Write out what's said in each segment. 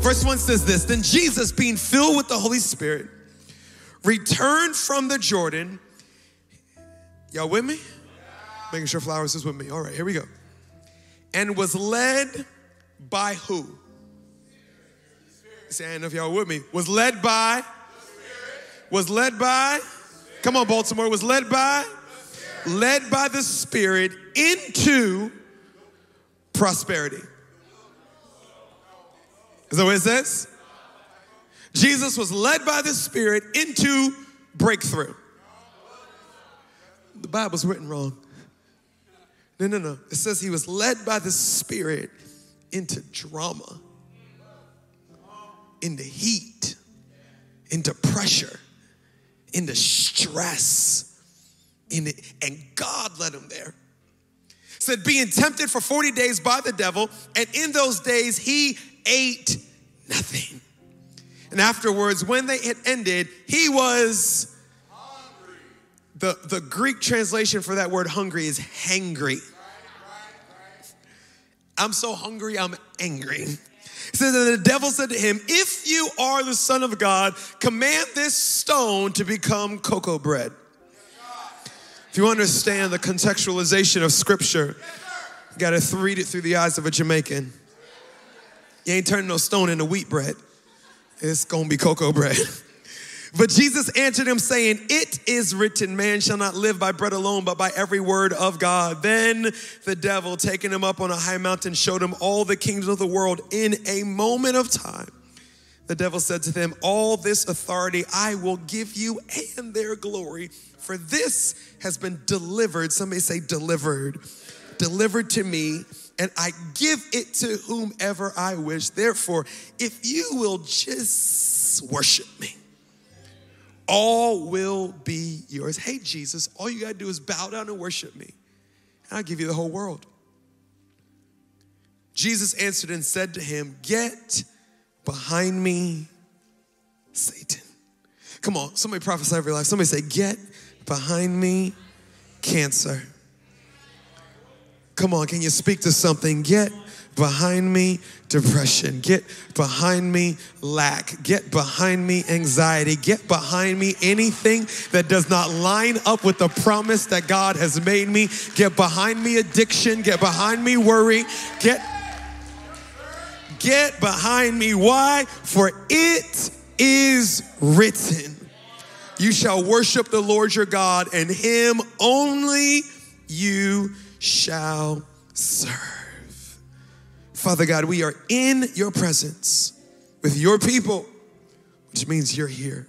Verse 1 says this Then Jesus, being filled with the Holy Spirit, returned from the Jordan. Y'all with me? Making sure Flowers is with me. All right, here we go. And was led by who? Know if y'all with me. Was led by? Was led by? Come on, Baltimore. Was led by? Led by the Spirit into prosperity. Is that what it says? Jesus was led by the Spirit into breakthrough. The Bible's written wrong. No, no, no. It says he was led by the Spirit into drama, into heat, into pressure, into stress. Into, and God led him there. Said, being tempted for 40 days by the devil, and in those days he ate nothing. And afterwards, when they had ended, he was hungry. the, the Greek translation for that word hungry is hangry. I'm so hungry, I'm angry. It says that the devil said to him, If you are the Son of God, command this stone to become cocoa bread. If you understand the contextualization of scripture, you gotta read it through the eyes of a Jamaican. You ain't turning no stone into wheat bread. It's gonna be cocoa bread. But Jesus answered him, saying, It is written, man shall not live by bread alone, but by every word of God. Then the devil, taking him up on a high mountain, showed him all the kingdoms of the world in a moment of time. The devil said to them, All this authority I will give you and their glory, for this has been delivered. Somebody say, delivered. Delivered to me, and I give it to whomever I wish. Therefore, if you will just worship me, all will be yours. Hey, Jesus, all you got to do is bow down and worship me, and I'll give you the whole world. Jesus answered and said to him, Get behind me, Satan. Come on, somebody prophesy over your life. Somebody say, Get behind me, cancer. Come on, can you speak to something? Get behind me depression. Get behind me lack. Get behind me anxiety. Get behind me anything that does not line up with the promise that God has made me. Get behind me addiction. Get behind me worry. Get Get behind me. Why? For it is written. You shall worship the Lord your God, and him only you shall serve. Father God, we are in your presence with your people, which means you're here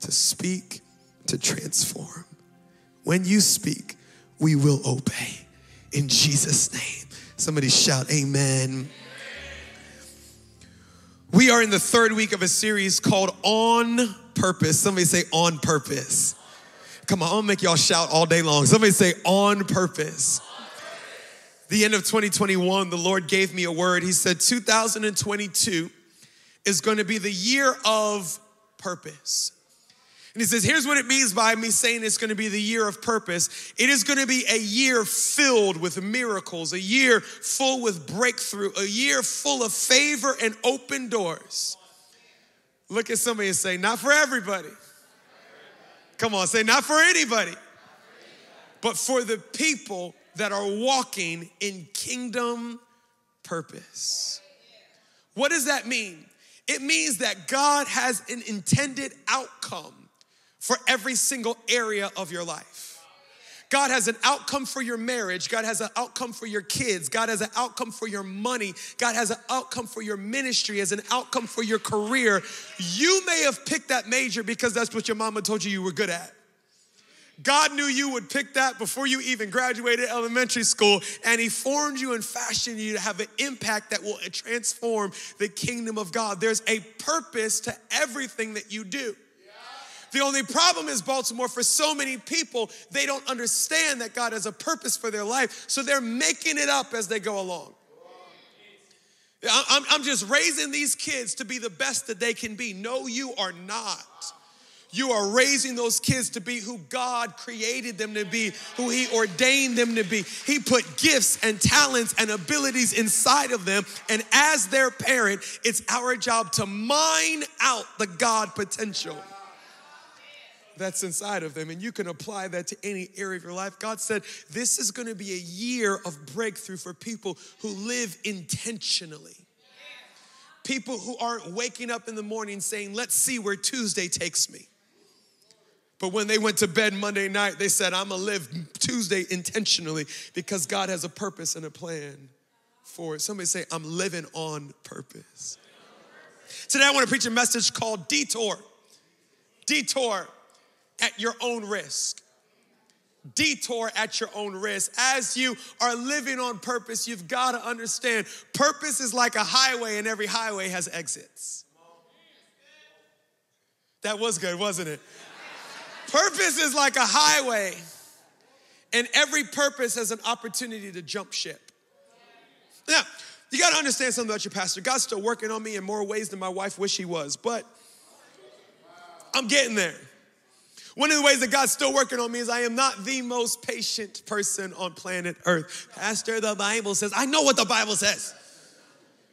to speak, to transform. When you speak, we will obey. In Jesus' name. Somebody shout, Amen. We are in the third week of a series called On Purpose. Somebody say, On Purpose. Come on, gonna make y'all shout all day long. Somebody say, On Purpose. The end of 2021, the Lord gave me a word. He said, 2022 is gonna be the year of purpose. And he says, here's what it means by me saying it's gonna be the year of purpose. It is gonna be a year filled with miracles, a year full with breakthrough, a year full of favor and open doors. Look at somebody and say, not for everybody. Come on, say, not for anybody, but for the people that are walking in kingdom purpose. What does that mean? It means that God has an intended outcome for every single area of your life. God has an outcome for your marriage. God has an outcome for your kids. God has an outcome for your money. God has an outcome for your ministry, as an outcome for your career. You may have picked that major because that's what your mama told you you were good at. God knew you would pick that before you even graduated elementary school, and He formed you and fashioned you to have an impact that will transform the kingdom of God. There's a purpose to everything that you do. The only problem is, Baltimore, for so many people, they don't understand that God has a purpose for their life, so they're making it up as they go along. I'm, just raising these kids to be the best that they can be. No, you are not. You are raising those kids to be who God created them to be, who He ordained them to be. He put gifts and talents and abilities inside of them. And as their parent, it's our job to mine out the God potential that's inside of them. And you can apply that to any area of your life. God said, This is going to be a year of breakthrough for people who live intentionally. People who aren't waking up in the morning saying, Let's see where Tuesday takes me. But when they went to bed Monday night, they said, I'm gonna live Tuesday intentionally because God has a purpose and a plan for it. Somebody say, I'm living on purpose. Today, I wanna preach a message called Detour. Detour at your own risk. Detour at your own risk. As you are living on purpose, you've got to understand purpose is like a highway, and every highway has exits. That was good, wasn't it? Purpose is like a highway, and every purpose has an opportunity to jump ship. Now, you got to understand something about your pastor. God's still working on me in more ways than my wife wish he was, but I'm getting there. One of the ways that God's still working on me is I am not the most patient person on planet Earth. Pastor, the Bible says, I know what the Bible says.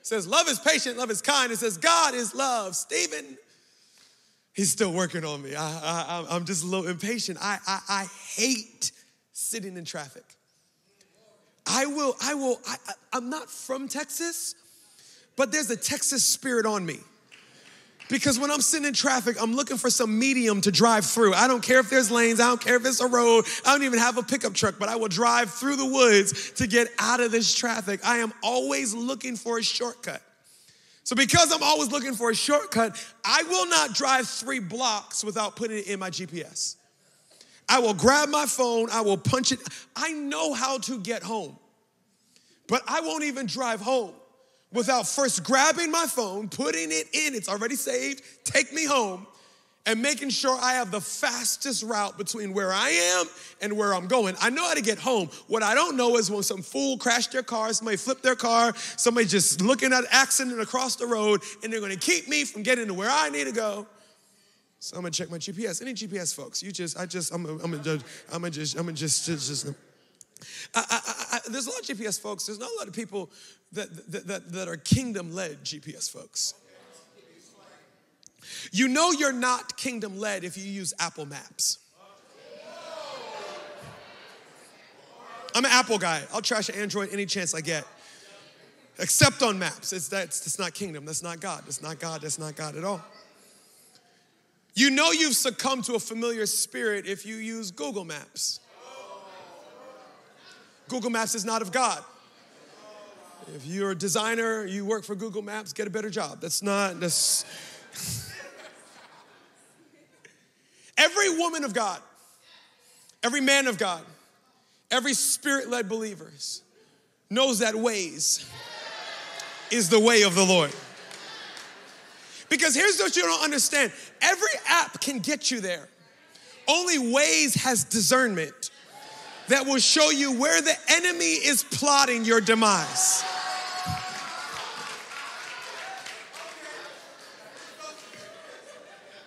It says, love is patient, love is kind. It says, God is love. Stephen, he's still working on me. I, I, I'm just a little impatient. I, I, I hate sitting in traffic. I will, I will, I, I'm not from Texas, but there's a Texas spirit on me. Because when I'm sitting in traffic, I'm looking for some medium to drive through. I don't care if there's lanes, I don't care if it's a road, I don't even have a pickup truck, but I will drive through the woods to get out of this traffic. I am always looking for a shortcut. So, because I'm always looking for a shortcut, I will not drive three blocks without putting it in my GPS. I will grab my phone, I will punch it. I know how to get home, but I won't even drive home without first grabbing my phone, putting it in, it's already saved, take me home, and making sure I have the fastest route between where I am and where I'm going. I know how to get home. What I don't know is when some fool crashed their car, somebody flipped their car, somebody just looking at accident across the road, and they're gonna keep me from getting to where I need to go. So I'm gonna check my GPS. Any GPS folks? You just, I just, I'm, gonna, I'm gonna, I'm gonna just, I'm gonna just, just, just I, I, I, there's a lot of GPS folks. There's not a lot of people that, that, that, that are kingdom led GPS folks. You know you're not kingdom led if you use Apple Maps. I'm an Apple guy. I'll trash Android any chance I get. Except on maps. It's, that's, that's not kingdom. That's not God. That's not God. That's not God at all. You know you've succumbed to a familiar spirit if you use Google Maps. Google Maps is not of God. If you're a designer, you work for Google Maps, get a better job. That's not, that's. every woman of God, every man of God, every spirit led believers knows that Waze is the way of the Lord. Because here's what you don't understand every app can get you there, only Waze has discernment that will show you where the enemy is plotting your demise.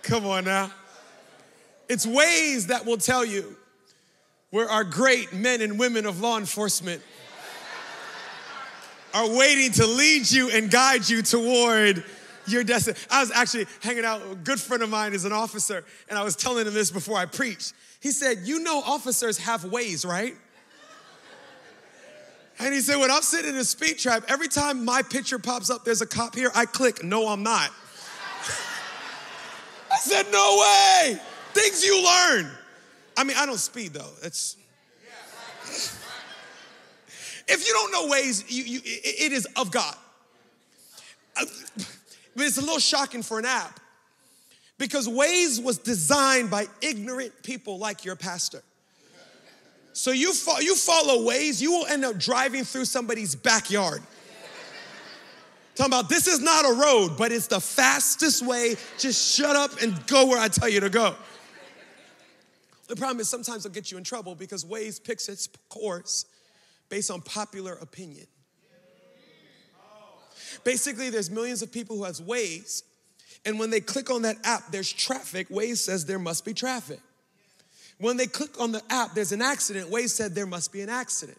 Come on now. It's Waze that will tell you where our great men and women of law enforcement are waiting to lead you and guide you toward your destiny. I was actually hanging out, with a good friend of mine is an officer, and I was telling him this before I preached. He said, You know, officers have Waze, right? And he said, When I'm sitting in a speed trap, every time my picture pops up, there's a cop here, I click, No, I'm not. I said, No way. Things you learn. I mean, I don't speed though. It's. if you don't know Waze, you, you, it is of God. Uh, but it's a little shocking for an app because Waze was designed by ignorant people like your pastor. So you, fo- you follow Waze, you will end up driving through somebody's backyard. Talking about this is not a road, but it's the fastest way. Just shut up and go where I tell you to go. The problem is sometimes it'll get you in trouble because Waze picks its course based on popular opinion. Basically, there's millions of people who has Waze, And when they click on that app, there's traffic. Waze says there must be traffic. When they click on the app, there's an accident. Waze said there must be an accident.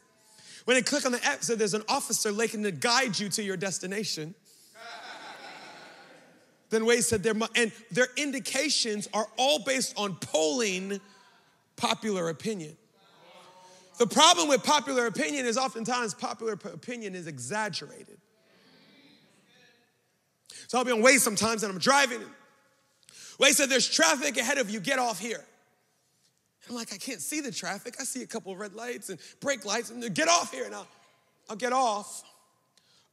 When they click on the app, said there's an officer looking to guide you to your destination. then Waze said there must, and their indications are all based on polling popular opinion. The problem with popular opinion is oftentimes popular opinion is exaggerated. So I'll be on Waze sometimes and I'm driving. Waze said, There's traffic ahead of you, get off here. I'm like, I can't see the traffic. I see a couple red lights and brake lights, and get off here. And I'll, I'll get off,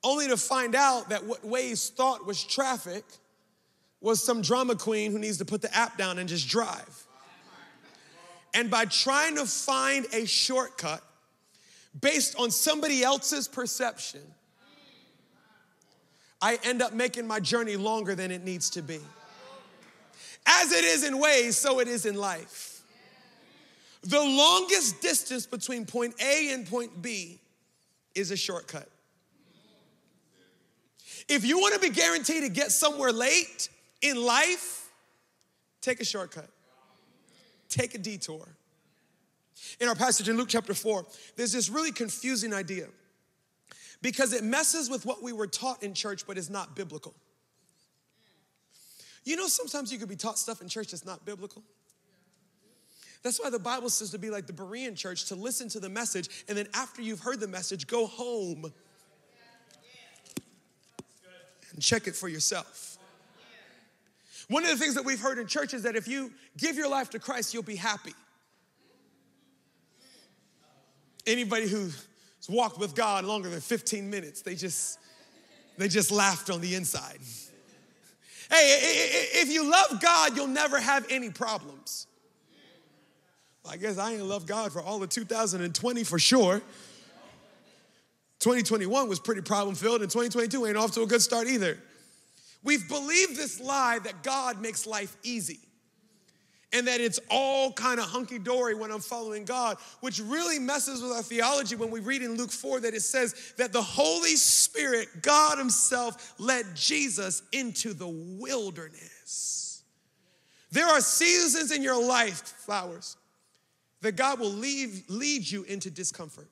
only to find out that what Waze thought was traffic was some drama queen who needs to put the app down and just drive. And by trying to find a shortcut based on somebody else's perception, I end up making my journey longer than it needs to be. As it is in Waze, so it is in life. The longest distance between point A and point B is a shortcut. If you want to be guaranteed to get somewhere late in life, take a shortcut, take a detour. In our passage in Luke chapter 4, there's this really confusing idea because it messes with what we were taught in church, but is not biblical. You know, sometimes you could be taught stuff in church that's not biblical. That's why the Bible says to be like the Berean church, to listen to the message, and then after you've heard the message, go home and check it for yourself. One of the things that we've heard in church is that if you give your life to Christ, you'll be happy. Anybody who's walked with God longer than 15 minutes, they just they just laughed on the inside. Hey, if you love God, you'll never have any problems. I guess I ain't love God for all of 2020 for sure. 2021 was pretty problem filled, and 2022 ain't off to a good start either. We've believed this lie that God makes life easy and that it's all kind of hunky dory when I'm following God, which really messes with our theology when we read in Luke 4 that it says that the Holy Spirit, God Himself, led Jesus into the wilderness. There are seasons in your life, flowers, that God will leave, lead you into discomfort.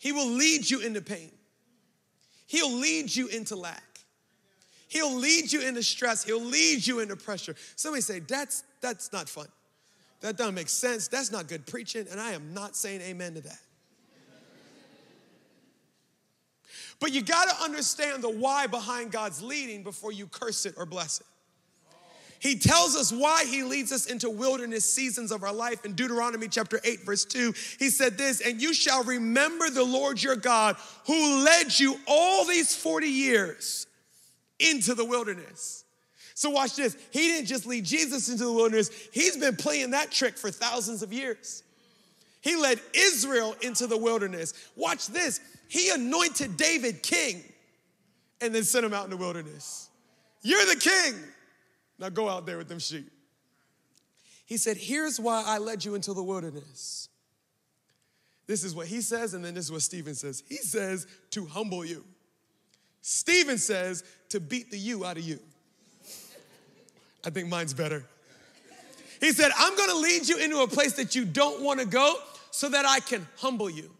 He will lead you into pain. He'll lead you into lack. He'll lead you into stress. He'll lead you into pressure. Somebody say, that's, that's not fun. That doesn't make sense. That's not good preaching. And I am not saying amen to that. But you got to understand the why behind God's leading before you curse it or bless it. He tells us why he leads us into wilderness seasons of our life. In Deuteronomy chapter 8, verse 2, he said this, and you shall remember the Lord your God who led you all these 40 years into the wilderness. So, watch this. He didn't just lead Jesus into the wilderness, he's been playing that trick for thousands of years. He led Israel into the wilderness. Watch this. He anointed David king and then sent him out in the wilderness. You're the king. Now go out there with them sheep. He said, Here's why I led you into the wilderness. This is what he says, and then this is what Stephen says. He says, To humble you. Stephen says to beat the you out of you. I think mine's better. He said, I'm gonna lead you into a place that you don't wanna go so that I can humble you.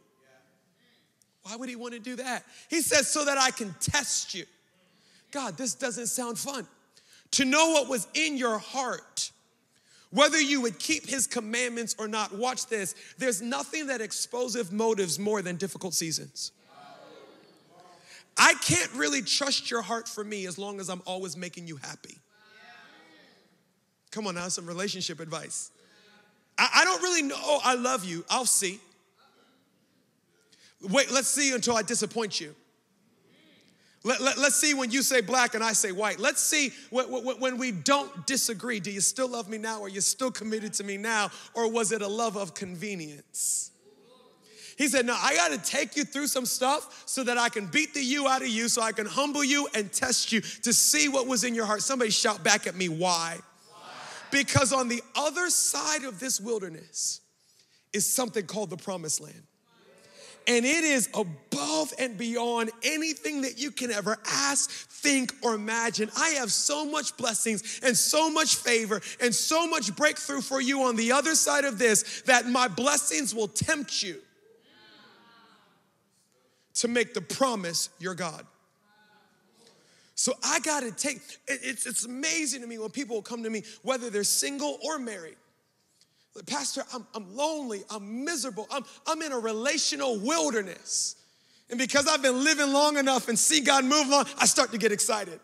Why would he wanna do that? He says, so that I can test you. God, this doesn't sound fun. To know what was in your heart, whether you would keep his commandments or not. Watch this. There's nothing that exposes motives more than difficult seasons. I can't really trust your heart for me as long as I'm always making you happy. Come on now, some relationship advice. I, I don't really know, oh, I love you. I'll see. Wait, let's see until I disappoint you. Let, let, us see when you say black and I say white. Let's see when, when we don't disagree. Do you still love me now? Are you still committed to me now? Or was it a love of convenience? He said, No, I got to take you through some stuff so that I can beat the you out of you, so I can humble you and test you to see what was in your heart. Somebody shout back at me, why? why? Because on the other side of this wilderness is something called the promised land. And it is above and beyond anything that you can ever ask, think, or imagine. I have so much blessings and so much favor and so much breakthrough for you on the other side of this that my blessings will tempt you to make the promise your God. So I got to take, it's, it's amazing to me when people come to me, whether they're single or married. Pastor, I'm, I'm lonely, I'm miserable, I'm, I'm in a relational wilderness. And because I've been living long enough and see God move on, I start to get excited.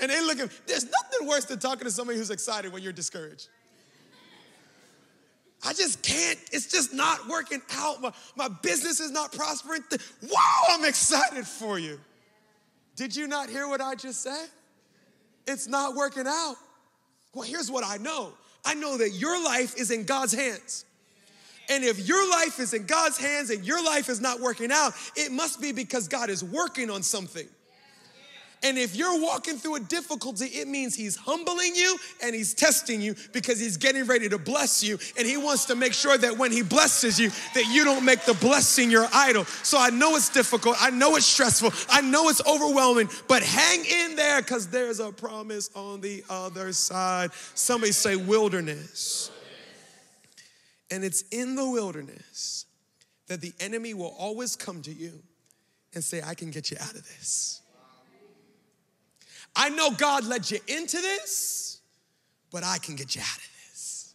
And they look at me, there's nothing worse than talking to somebody who's excited when you're discouraged. I just can't, it's just not working out. My, my business is not prospering. Wow, I'm excited for you. Did you not hear what I just said? It's not working out. Well, here's what I know I know that your life is in God's hands. And if your life is in God's hands and your life is not working out, it must be because God is working on something. And if you're walking through a difficulty, it means He's humbling you and He's testing you because He's getting ready to bless you. And He wants to make sure that when He blesses you, that you don't make the blessing your idol. So I know it's difficult. I know it's stressful. I know it's overwhelming, but hang in there because there's a promise on the other side. Somebody say wilderness. And it's in the wilderness that the enemy will always come to you and say, I can get you out of this. I know God led you into this, but I can get you out of this.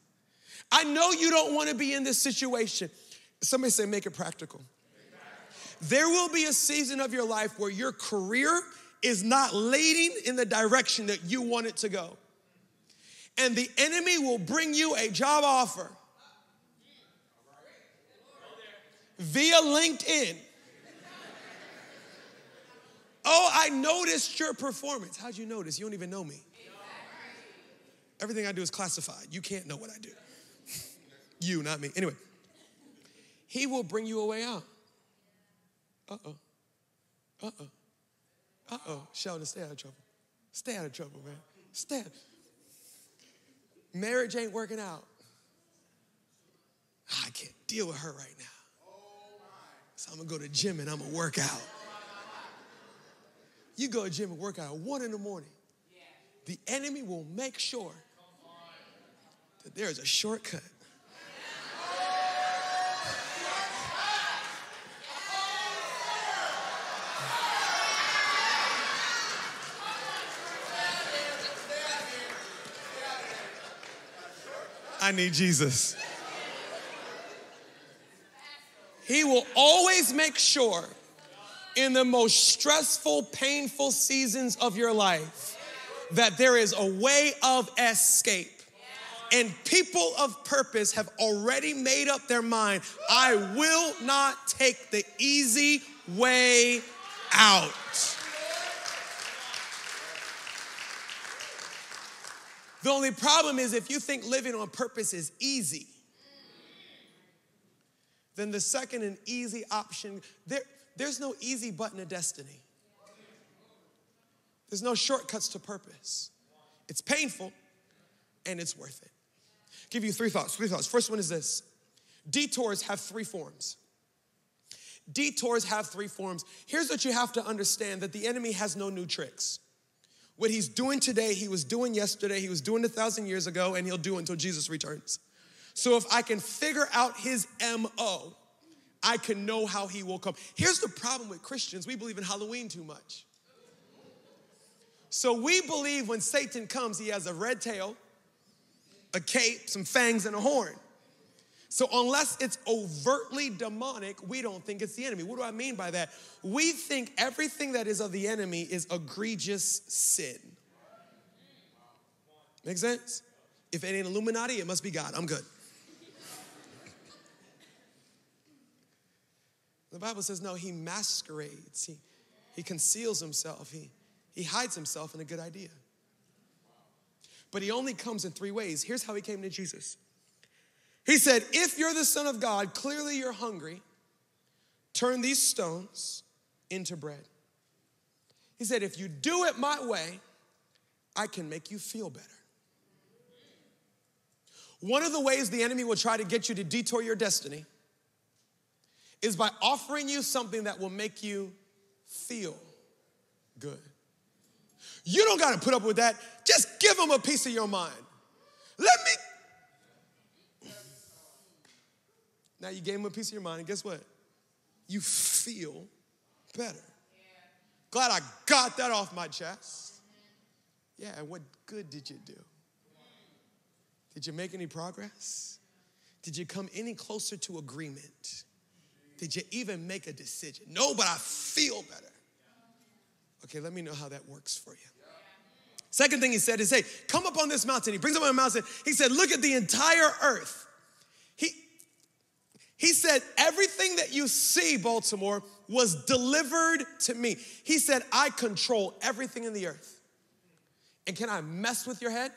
I know you don't want to be in this situation. Somebody say, make it practical. There will be a season of your life where your career is not leading in the direction that you want it to go. And the enemy will bring you a job offer via LinkedIn Oh, I noticed your performance. How'd you notice? You don't even know me. Everything I do is classified. You can't know what I do. you, not me. Anyway, he will bring you a way out. Uh oh. Uh oh. Uh oh. Sheldon, stay out of trouble. Stay out of trouble, man. Stay. Out. Marriage ain't working out. I can't deal with her right now. So I'm gonna go to gym and I'm gonna work out. You go to gym and work out at one in the morning. The enemy will make sure that there is a shortcut. I need Jesus. He will always make sure in the most stressful, painful seasons of your life that there is a way of escape. And people of purpose have already made up their mind I will not take the easy way out. The only problem is if you think living on purpose is easy, then the second and easy option, there, there's no easy button to destiny. There's no shortcuts to purpose. It's painful and it's worth it. I'll give you three thoughts. Three thoughts. First one is this detours have three forms. Detours have three forms. Here's what you have to understand that the enemy has no new tricks. What he's doing today, he was doing yesterday, he was doing a thousand years ago, and he'll do until Jesus returns. So if I can figure out his MO, I can know how he will come. Here's the problem with Christians we believe in Halloween too much. So we believe when Satan comes, he has a red tail, a cape, some fangs, and a horn. So, unless it's overtly demonic, we don't think it's the enemy. What do I mean by that? We think everything that is of the enemy is egregious sin. Make sense? If it ain't Illuminati, it must be God. I'm good. The Bible says, no, he masquerades, he, he conceals himself, he, he hides himself in a good idea. But he only comes in three ways. Here's how he came to Jesus. He said, If you're the Son of God, clearly you're hungry, turn these stones into bread. He said, If you do it my way, I can make you feel better. One of the ways the enemy will try to get you to detour your destiny is by offering you something that will make you feel good. You don't got to put up with that. Just give them a piece of your mind. Let me. Now you gave them a piece of your mind, and guess what? You feel better. Glad I got that off my chest. Yeah, and what good did you do? Did you make any progress? Did you come any closer to agreement? Did you even make a decision? No, but I feel better. Okay, let me know how that works for you. Second thing he said is, hey, come up on this mountain. He brings up on a mountain. He said, look at the entire earth. He, he said, everything that you see, Baltimore, was delivered to me. He said, I control everything in the earth. And can I mess with your head?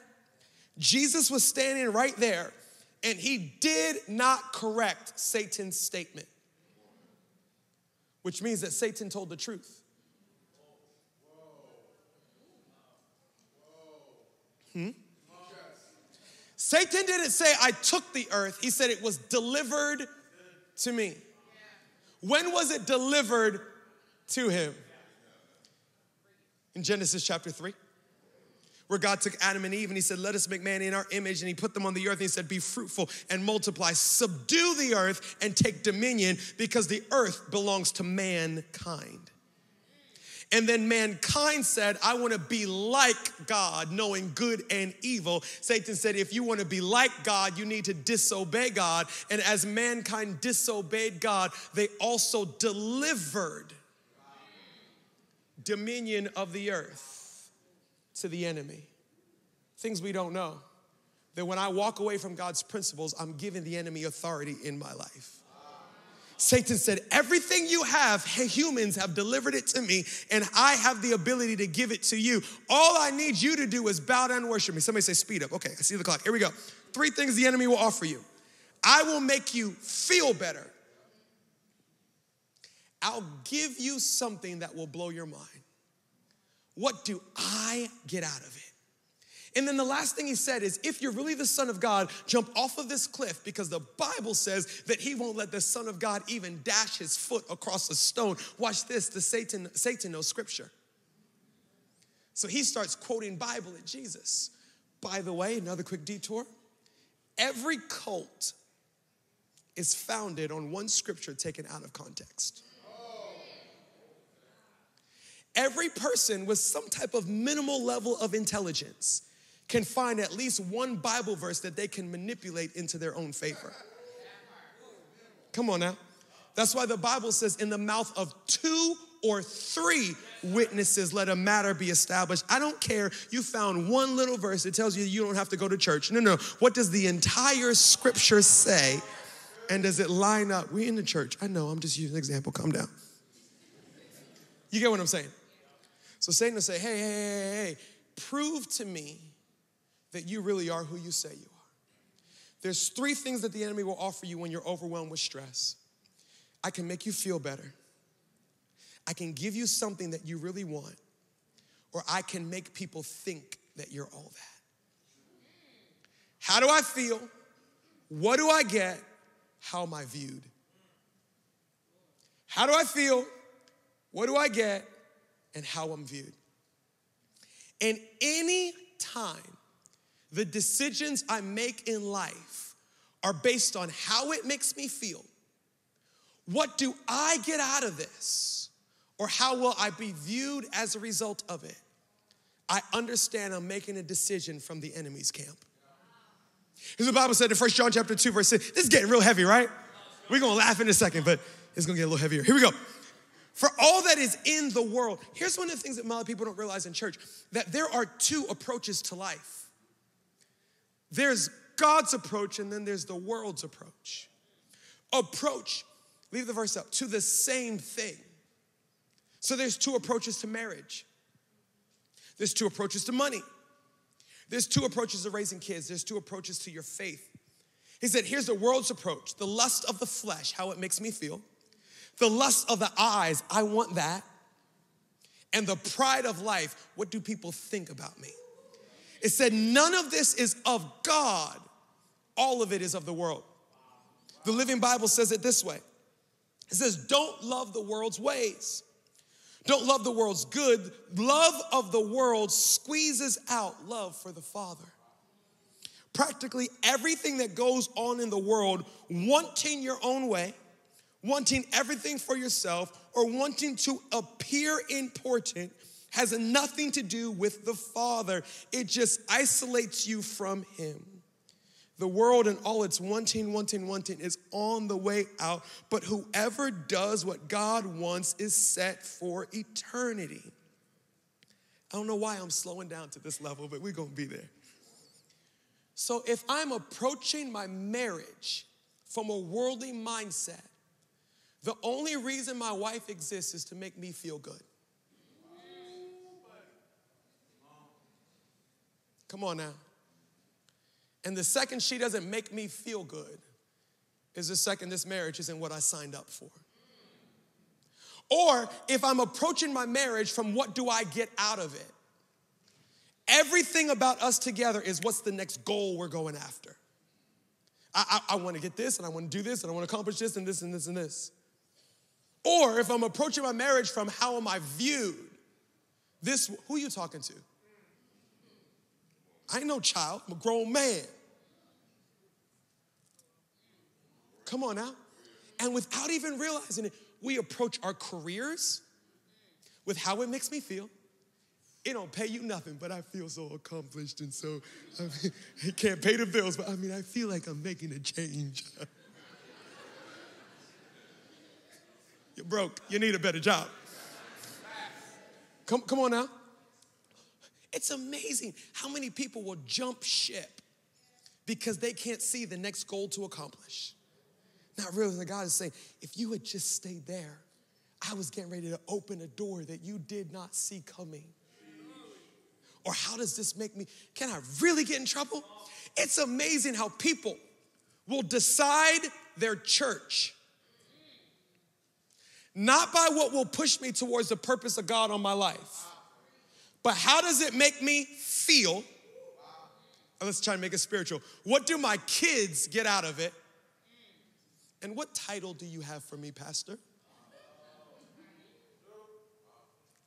Jesus was standing right there and he did not correct Satan's statement, which means that Satan told the truth. Hmm? Satan didn't say, I took the earth. He said it was delivered to me. When was it delivered to him? In Genesis chapter 3, where God took Adam and Eve and he said, Let us make man in our image. And he put them on the earth and he said, Be fruitful and multiply, subdue the earth and take dominion because the earth belongs to mankind. And then mankind said, I want to be like God, knowing good and evil. Satan said, if you want to be like God, you need to disobey God. And as mankind disobeyed God, they also delivered dominion of the earth to the enemy. Things we don't know. That when I walk away from God's principles, I'm giving the enemy authority in my life. Satan said, Everything you have, humans have delivered it to me, and I have the ability to give it to you. All I need you to do is bow down and worship me. Somebody say, Speed up. Okay, I see the clock. Here we go. Three things the enemy will offer you I will make you feel better, I'll give you something that will blow your mind. What do I get out of it? And then the last thing he said is if you're really the Son of God, jump off of this cliff because the Bible says that he won't let the Son of God even dash his foot across a stone. Watch this, the Satan, Satan knows scripture. So he starts quoting Bible at Jesus. By the way, another quick detour. Every cult is founded on one scripture taken out of context. Every person with some type of minimal level of intelligence can find at least one Bible verse that they can manipulate into their own favor. Come on now. That's why the Bible says, in the mouth of two or three witnesses, let a matter be established. I don't care. You found one little verse that tells you you don't have to go to church. No, no. What does the entire scripture say? And does it line up? We in the church. I know, I'm just using an example. Calm down. You get what I'm saying? So Satan will say, hey, hey, hey, hey, prove to me that you really are who you say you are. There's three things that the enemy will offer you when you're overwhelmed with stress. I can make you feel better. I can give you something that you really want, or I can make people think that you're all that. How do I feel? What do I get? How am I viewed? How do I feel? What do I get? And how I'm viewed. And any time the decisions I make in life are based on how it makes me feel. What do I get out of this? Or how will I be viewed as a result of it? I understand I'm making a decision from the enemy's camp. Because the Bible said in 1 John chapter 2, verse 6, this is getting real heavy, right? We're gonna laugh in a second, but it's gonna get a little heavier. Here we go. For all that is in the world, here's one of the things that a lot of people don't realize in church that there are two approaches to life. There's God's approach and then there's the world's approach. Approach, leave the verse up, to the same thing. So there's two approaches to marriage. There's two approaches to money. There's two approaches to raising kids. There's two approaches to your faith. He said, here's the world's approach the lust of the flesh, how it makes me feel. The lust of the eyes, I want that. And the pride of life, what do people think about me? It said, none of this is of God, all of it is of the world. The Living Bible says it this way It says, Don't love the world's ways. Don't love the world's good. Love of the world squeezes out love for the Father. Practically everything that goes on in the world, wanting your own way, wanting everything for yourself, or wanting to appear important, has nothing to do with the Father. It just isolates you from Him. The world and all its wanting, wanting, wanting is on the way out, but whoever does what God wants is set for eternity. I don't know why I'm slowing down to this level, but we're gonna be there. So if I'm approaching my marriage from a worldly mindset, the only reason my wife exists is to make me feel good. Come on now. And the second she doesn't make me feel good is the second this marriage isn't what I signed up for. Or if I'm approaching my marriage from what do I get out of it? Everything about us together is what's the next goal we're going after. I, I, I want to get this and I want to do this and I want to accomplish this and this and this and this. Or if I'm approaching my marriage from how am I viewed? This, who are you talking to? I ain't no child, I'm a grown man. Come on now. And without even realizing it, we approach our careers with how it makes me feel. It don't pay you nothing, but I feel so accomplished and so I mean, it can't pay the bills, but I mean I feel like I'm making a change. You're broke. You need a better job. Come, come on now. It's amazing how many people will jump ship because they can't see the next goal to accomplish. Not realizing God is saying, if you had just stayed there, I was getting ready to open a door that you did not see coming. Or how does this make me? Can I really get in trouble? It's amazing how people will decide their church not by what will push me towards the purpose of God on my life, but how does it make me feel? Uh, let's try to make it spiritual. What do my kids get out of it? And what title do you have for me, Pastor?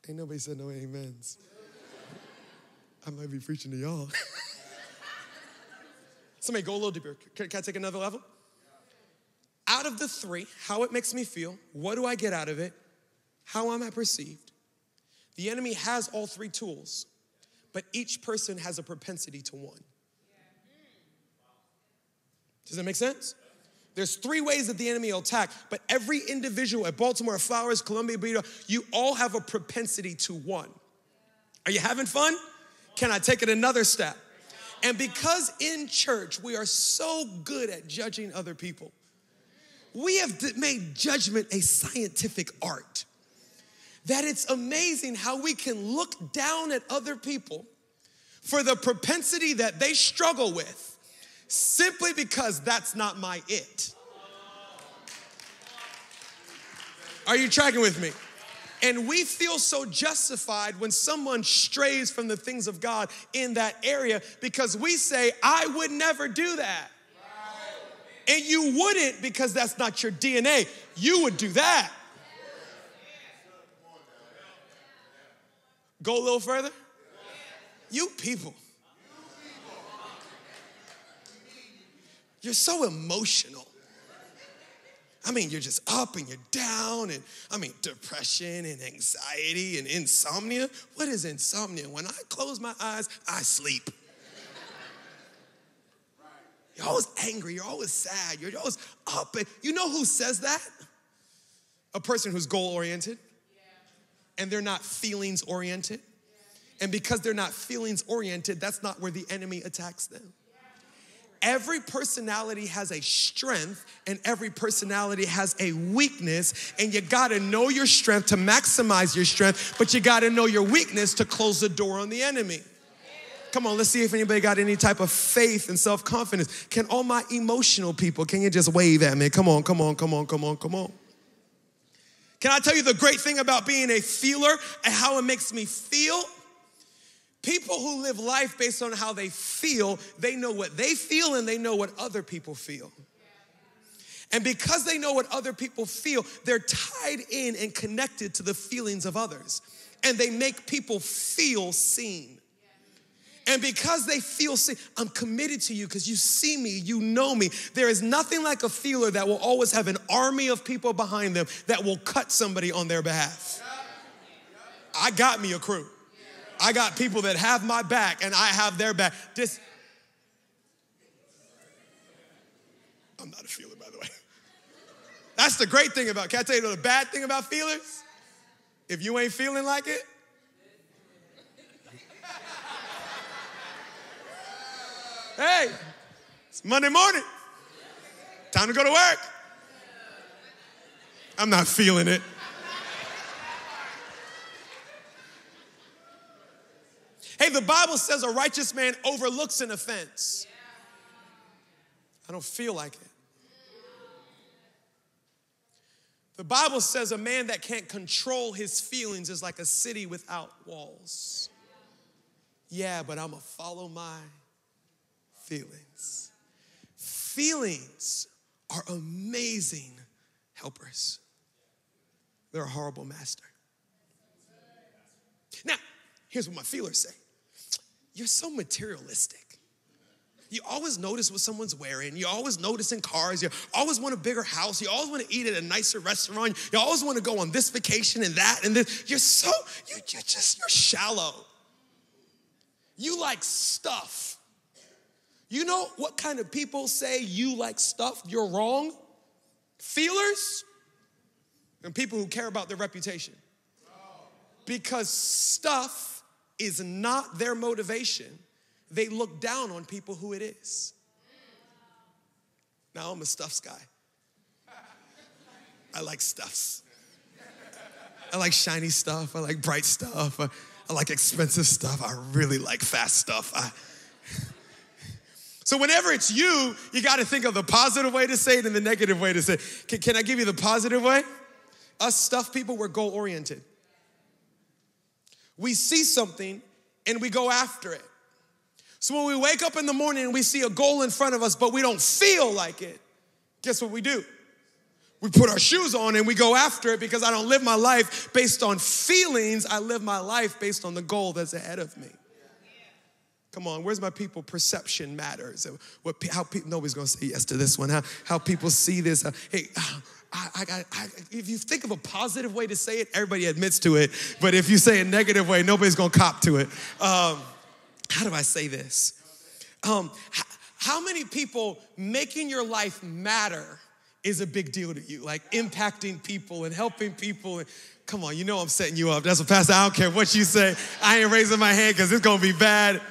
Ain't nobody said no amens. I might be preaching to y'all. Somebody go a little deeper. Can, can I take another level? Out of the three, how it makes me feel, what do I get out of it, how am I perceived? The enemy has all three tools, but each person has a propensity to one. Does that make sense? There's three ways that the enemy will attack, but every individual at Baltimore, Flowers, Columbia, you all have a propensity to one. Are you having fun? Can I take it another step? And because in church we are so good at judging other people, we have made judgment a scientific art. That it's amazing how we can look down at other people for the propensity that they struggle with simply because that's not my it. Are you tracking with me? And we feel so justified when someone strays from the things of God in that area because we say, I would never do that. And you wouldn't because that's not your DNA. You would do that. Go a little further. You people. You're so emotional. I mean, you're just up and you're down, and I mean, depression and anxiety and insomnia. What is insomnia? When I close my eyes, I sleep. You're always angry. You're always sad. You're always up. And you know who says that? A person who's goal oriented and they're not feelings oriented. And because they're not feelings oriented, that's not where the enemy attacks them. Every personality has a strength and every personality has a weakness, and you gotta know your strength to maximize your strength, but you gotta know your weakness to close the door on the enemy. Come on, let's see if anybody got any type of faith and self confidence. Can all my emotional people, can you just wave at me? Come on, come on, come on, come on, come on. Can I tell you the great thing about being a feeler and how it makes me feel? People who live life based on how they feel, they know what they feel and they know what other people feel. And because they know what other people feel, they're tied in and connected to the feelings of others. And they make people feel seen. And because they feel seen, I'm committed to you because you see me, you know me. There is nothing like a feeler that will always have an army of people behind them that will cut somebody on their behalf. I got me a crew. I got people that have my back and I have their back. Just I'm not a feeler, by the way. That's the great thing about, can I tell you the bad thing about feelers? If you ain't feeling like it, hey, it's Monday morning. Time to go to work. I'm not feeling it. Hey, the Bible says a righteous man overlooks an offense. I don't feel like it. The Bible says a man that can't control his feelings is like a city without walls. Yeah, but I'm gonna follow my feelings. Feelings are amazing helpers, they're a horrible master. Now, here's what my feelers say You're so materialistic. You always notice what someone's wearing. You always notice in cars. You always want a bigger house. You always want to eat at a nicer restaurant. You always want to go on this vacation and that and this. You're so, you, you're just, you're shallow. You like stuff. You know what kind of people say you like stuff? You're wrong. Feelers and people who care about their reputation. Because stuff is not their motivation they look down on people who it is. Now I'm a stuffs guy. I like stuffs. I like shiny stuff. I like bright stuff. I, I like expensive stuff. I really like fast stuff. I, so whenever it's you, you got to think of the positive way to say it and the negative way to say it. Can, can I give you the positive way? Us stuff people, we're goal oriented. We see something and we go after it. So when we wake up in the morning and we see a goal in front of us, but we don't feel like it, guess what we do? We put our shoes on and we go after it because I don't live my life based on feelings. I live my life based on the goal that's ahead of me. Come on, where's my people? Perception matters. What, how people, nobody's gonna say yes to this one. How, how people see this. Uh, hey, I, I, I, if you think of a positive way to say it, everybody admits to it. But if you say a negative way, nobody's gonna cop to it. Um, how do I say this? Um, how many people making your life matter is a big deal to you? Like impacting people and helping people. And, come on, you know I'm setting you up. That's what Pastor, I don't care what you say. I ain't raising my hand because it's gonna be bad.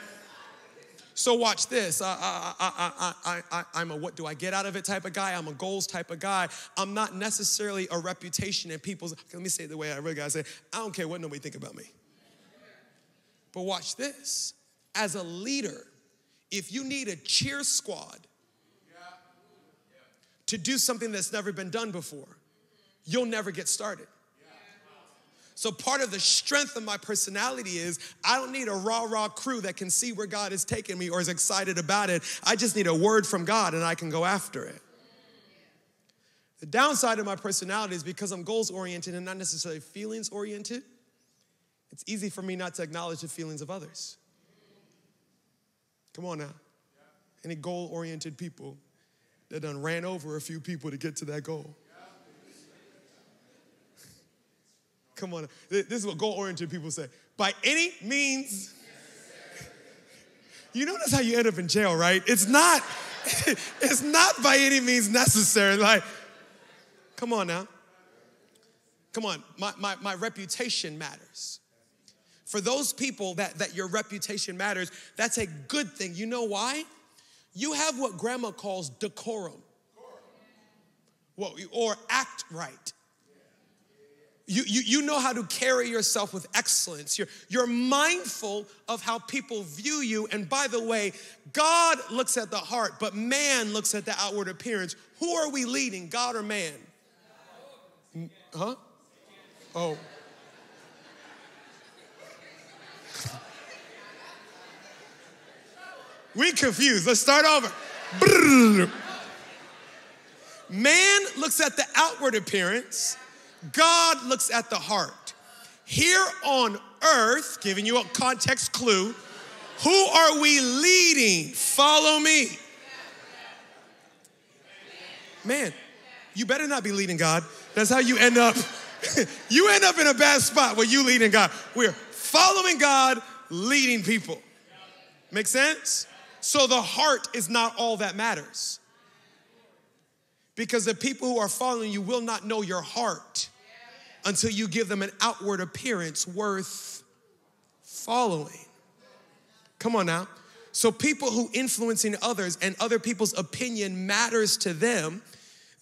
So watch this. I, I, I, I, I'm a what do I get out of it type of guy. I'm a goals type of guy. I'm not necessarily a reputation and people's. Let me say it the way I really gotta say. I don't care what nobody think about me. But watch this as a leader, if you need a cheer squad to do something that's never been done before, you'll never get started. So, part of the strength of my personality is I don't need a rah rah crew that can see where God is taking me or is excited about it. I just need a word from God and I can go after it. The downside of my personality is because I'm goals oriented and not necessarily feelings oriented, it's easy for me not to acknowledge the feelings of others. Come on now. Any goal oriented people that done ran over a few people to get to that goal? Come on. This is what goal oriented people say. By any means. You notice how you end up in jail, right? It's not, it's not by any means necessary. Like, come on now. Come on, my, my, my reputation matters. For those people that, that your reputation matters, that's a good thing. You know why? You have what grandma calls decorum. Well, or act right. You, you, you know how to carry yourself with excellence. You're, you're mindful of how people view you. And by the way, God looks at the heart, but man looks at the outward appearance. Who are we leading, God or man? Huh? Oh. We confused. Let's start over. Man looks at the outward appearance, God looks at the heart. Here on earth, giving you a context clue, who are we leading? Follow me. Man, you better not be leading God. That's how you end up. you end up in a bad spot where you leading God. We're following God, leading people. Make sense? So the heart is not all that matters. Because the people who are following you will not know your heart until you give them an outward appearance worth following. Come on now. So people who influencing others and other people's opinion matters to them,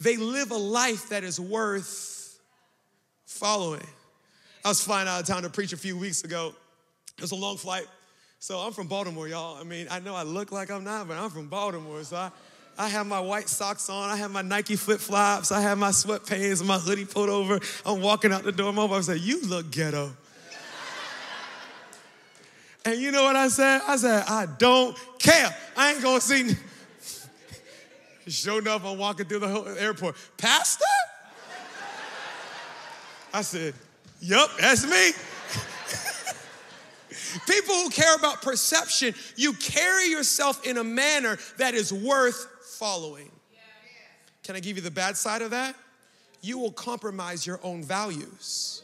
they live a life that is worth following. I was flying out of town to preach a few weeks ago. It was a long flight. So I'm from Baltimore, y'all. I mean, I know I look like I'm not, but I'm from Baltimore. So I, I have my white socks on. I have my Nike flip flops. I have my sweatpants my hoodie pulled over. I'm walking out the door. My wife said, You look ghetto. and you know what I said? I said, I don't care. I ain't gonna see. sure enough, I'm walking through the airport. Pastor? I said, Yup, that's me. People who care about perception, you carry yourself in a manner that is worth following. Can I give you the bad side of that? You will compromise your own values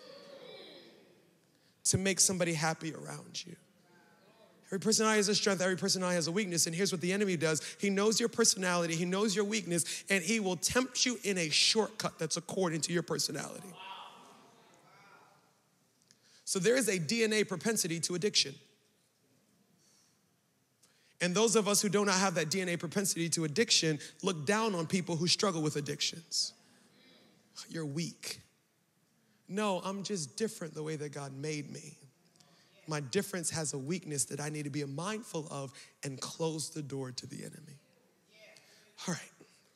to make somebody happy around you. Every personality has a strength, every personality has a weakness. And here's what the enemy does He knows your personality, He knows your weakness, and He will tempt you in a shortcut that's according to your personality. So there is a DNA propensity to addiction. And those of us who do not have that DNA propensity to addiction look down on people who struggle with addictions. You're weak. No, I'm just different the way that God made me. My difference has a weakness that I need to be mindful of and close the door to the enemy. All right,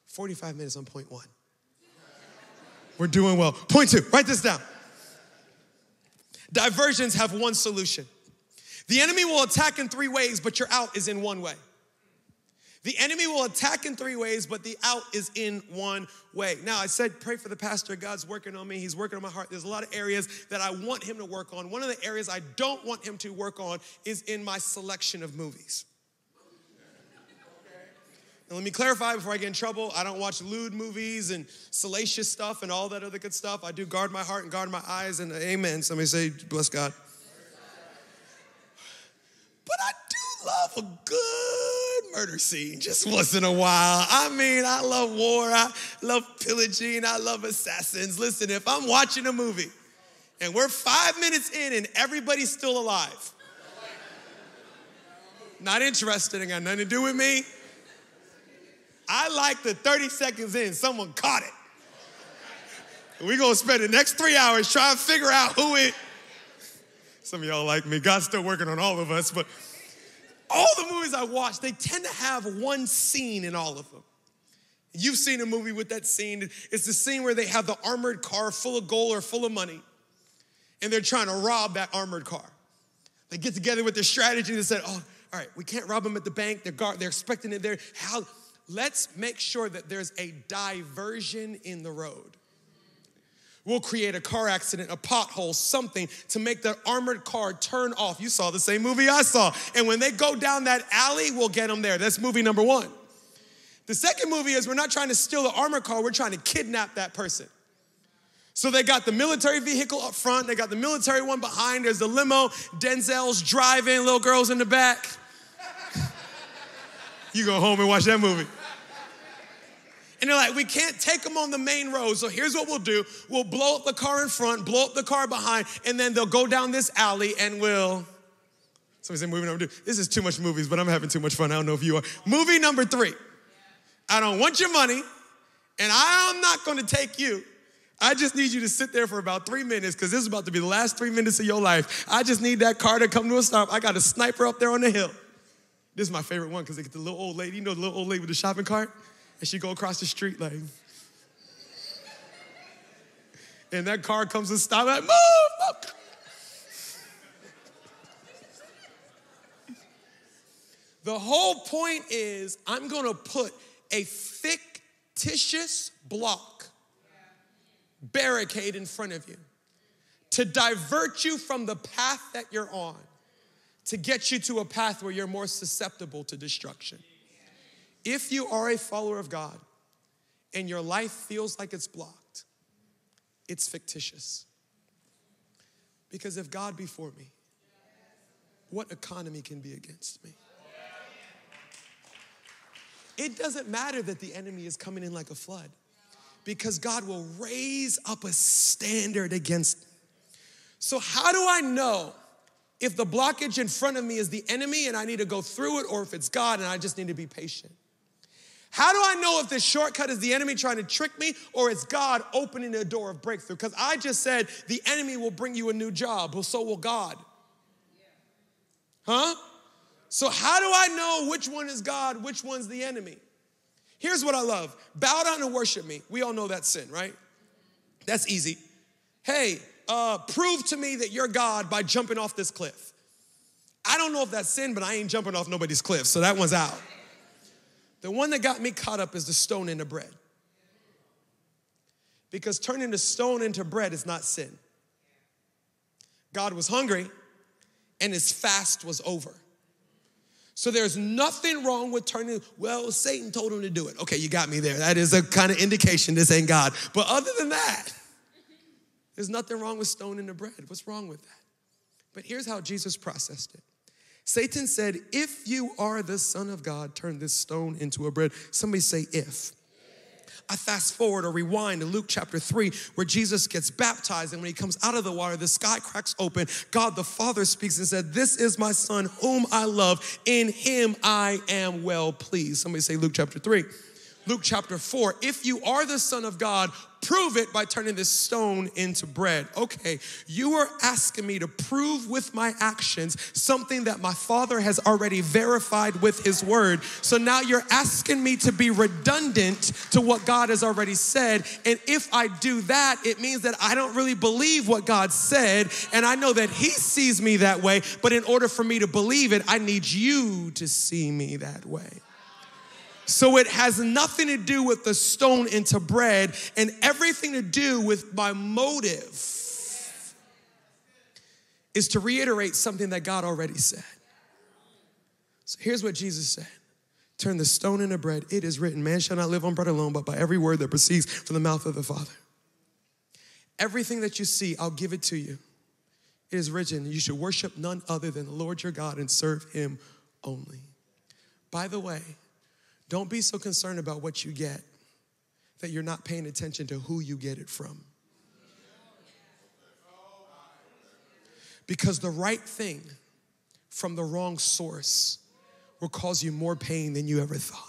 45 minutes on point one. We're doing well. Point two, write this down. Diversions have one solution. The enemy will attack in three ways, but your out is in one way. The enemy will attack in three ways, but the out is in one way. Now, I said, pray for the pastor. God's working on me. He's working on my heart. There's a lot of areas that I want him to work on. One of the areas I don't want him to work on is in my selection of movies. Let me clarify before I get in trouble. I don't watch lewd movies and salacious stuff and all that other good stuff. I do guard my heart and guard my eyes and amen. Somebody say, bless God. But I do love a good murder scene just once in a while. I mean, I love war, I love pillaging, I love assassins. Listen, if I'm watching a movie and we're five minutes in and everybody's still alive, not interested, and got nothing to do with me. I like the 30 seconds in, someone caught it. We're gonna spend the next three hours trying to figure out who it. Some of y'all like me. God's still working on all of us, but all the movies I watch, they tend to have one scene in all of them. You've seen a movie with that scene. It's the scene where they have the armored car full of gold or full of money, and they're trying to rob that armored car. They get together with their strategy. They said, "Oh, all right, we can't rob them at the bank. They're guard, they're expecting it there. How? Let's make sure that there's a diversion in the road. We'll create a car accident, a pothole, something to make the armored car turn off. You saw the same movie I saw. And when they go down that alley, we'll get them there. That's movie number one. The second movie is we're not trying to steal the armored car, we're trying to kidnap that person. So they got the military vehicle up front, they got the military one behind, there's the limo, Denzel's driving, little girls in the back. you go home and watch that movie. And they're like, we can't take them on the main road. So here's what we'll do we'll blow up the car in front, blow up the car behind, and then they'll go down this alley and we'll. Somebody say movie number two. This is too much movies, but I'm having too much fun. I don't know if you are. Movie number three. I don't want your money, and I'm not gonna take you. I just need you to sit there for about three minutes because this is about to be the last three minutes of your life. I just need that car to come to a stop. I got a sniper up there on the hill. This is my favorite one because they get the little old lady, you know, the little old lady with the shopping cart? And she go across the street like, and that car comes and stop like, move, move. The whole point is I'm gonna put a fictitious block barricade in front of you to divert you from the path that you're on, to get you to a path where you're more susceptible to destruction. If you are a follower of God and your life feels like it's blocked, it's fictitious. Because if God be for me, what economy can be against me? It doesn't matter that the enemy is coming in like a flood because God will raise up a standard against. So, how do I know if the blockage in front of me is the enemy and I need to go through it or if it's God and I just need to be patient? How do I know if this shortcut is the enemy trying to trick me or it's God opening a door of breakthrough? Because I just said the enemy will bring you a new job, well, so will God. Huh? So, how do I know which one is God, which one's the enemy? Here's what I love bow down and worship me. We all know that's sin, right? That's easy. Hey, uh, prove to me that you're God by jumping off this cliff. I don't know if that's sin, but I ain't jumping off nobody's cliff, so that one's out. The one that got me caught up is the stone into bread. Because turning the stone into bread is not sin. God was hungry and his fast was over. So there's nothing wrong with turning, well, Satan told him to do it. Okay, you got me there. That is a kind of indication this ain't God. But other than that, there's nothing wrong with stoning the bread. What's wrong with that? But here's how Jesus processed it. Satan said, If you are the Son of God, turn this stone into a bread. Somebody say, If. I fast forward or rewind to Luke chapter 3, where Jesus gets baptized, and when he comes out of the water, the sky cracks open. God the Father speaks and said, This is my Son, whom I love. In him I am well pleased. Somebody say Luke chapter 3. Luke chapter 4. If you are the Son of God, prove it by turning this stone into bread. Okay, you are asking me to prove with my actions something that my Father has already verified with His Word. So now you're asking me to be redundant to what God has already said. And if I do that, it means that I don't really believe what God said. And I know that He sees me that way. But in order for me to believe it, I need you to see me that way. So it has nothing to do with the stone into bread and everything to do with my motive is to reiterate something that God already said. So here's what Jesus said Turn the stone into bread. It is written, Man shall not live on bread alone, but by every word that proceeds from the mouth of the Father. Everything that you see, I'll give it to you. It is written, You should worship none other than the Lord your God and serve him only. By the way, don't be so concerned about what you get that you're not paying attention to who you get it from. Because the right thing from the wrong source will cause you more pain than you ever thought.